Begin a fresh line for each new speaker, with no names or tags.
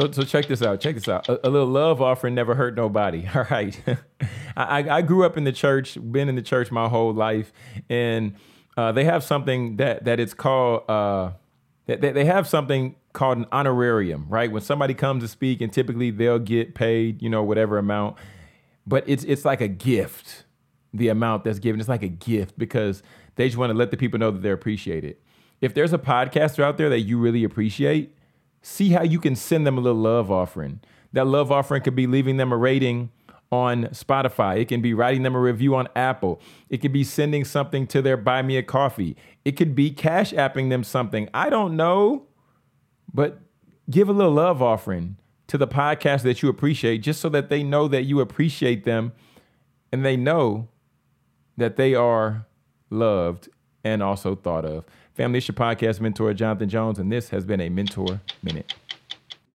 So, so check this out. Check this out. A, a little love offering never hurt nobody. All right. I, I grew up in the church, been in the church my whole life, and uh, they have something that that it's called. Uh, they, they have something called an honorarium, right? When somebody comes to speak, and typically they'll get paid, you know, whatever amount, but it's it's like a gift. The amount that's given, it's like a gift because they just want to let the people know that they're appreciated. If there's a podcaster out there that you really appreciate, see how you can send them a little love offering. That love offering could be leaving them a rating on Spotify. It can be writing them a review on Apple. It could be sending something to their buy me a coffee. It could be cash apping them something. I don't know, but give a little love offering to the podcast that you appreciate just so that they know that you appreciate them and they know that they are loved and also thought of. Family, your podcast mentor, Jonathan Jones, and this has been a Mentor Minute.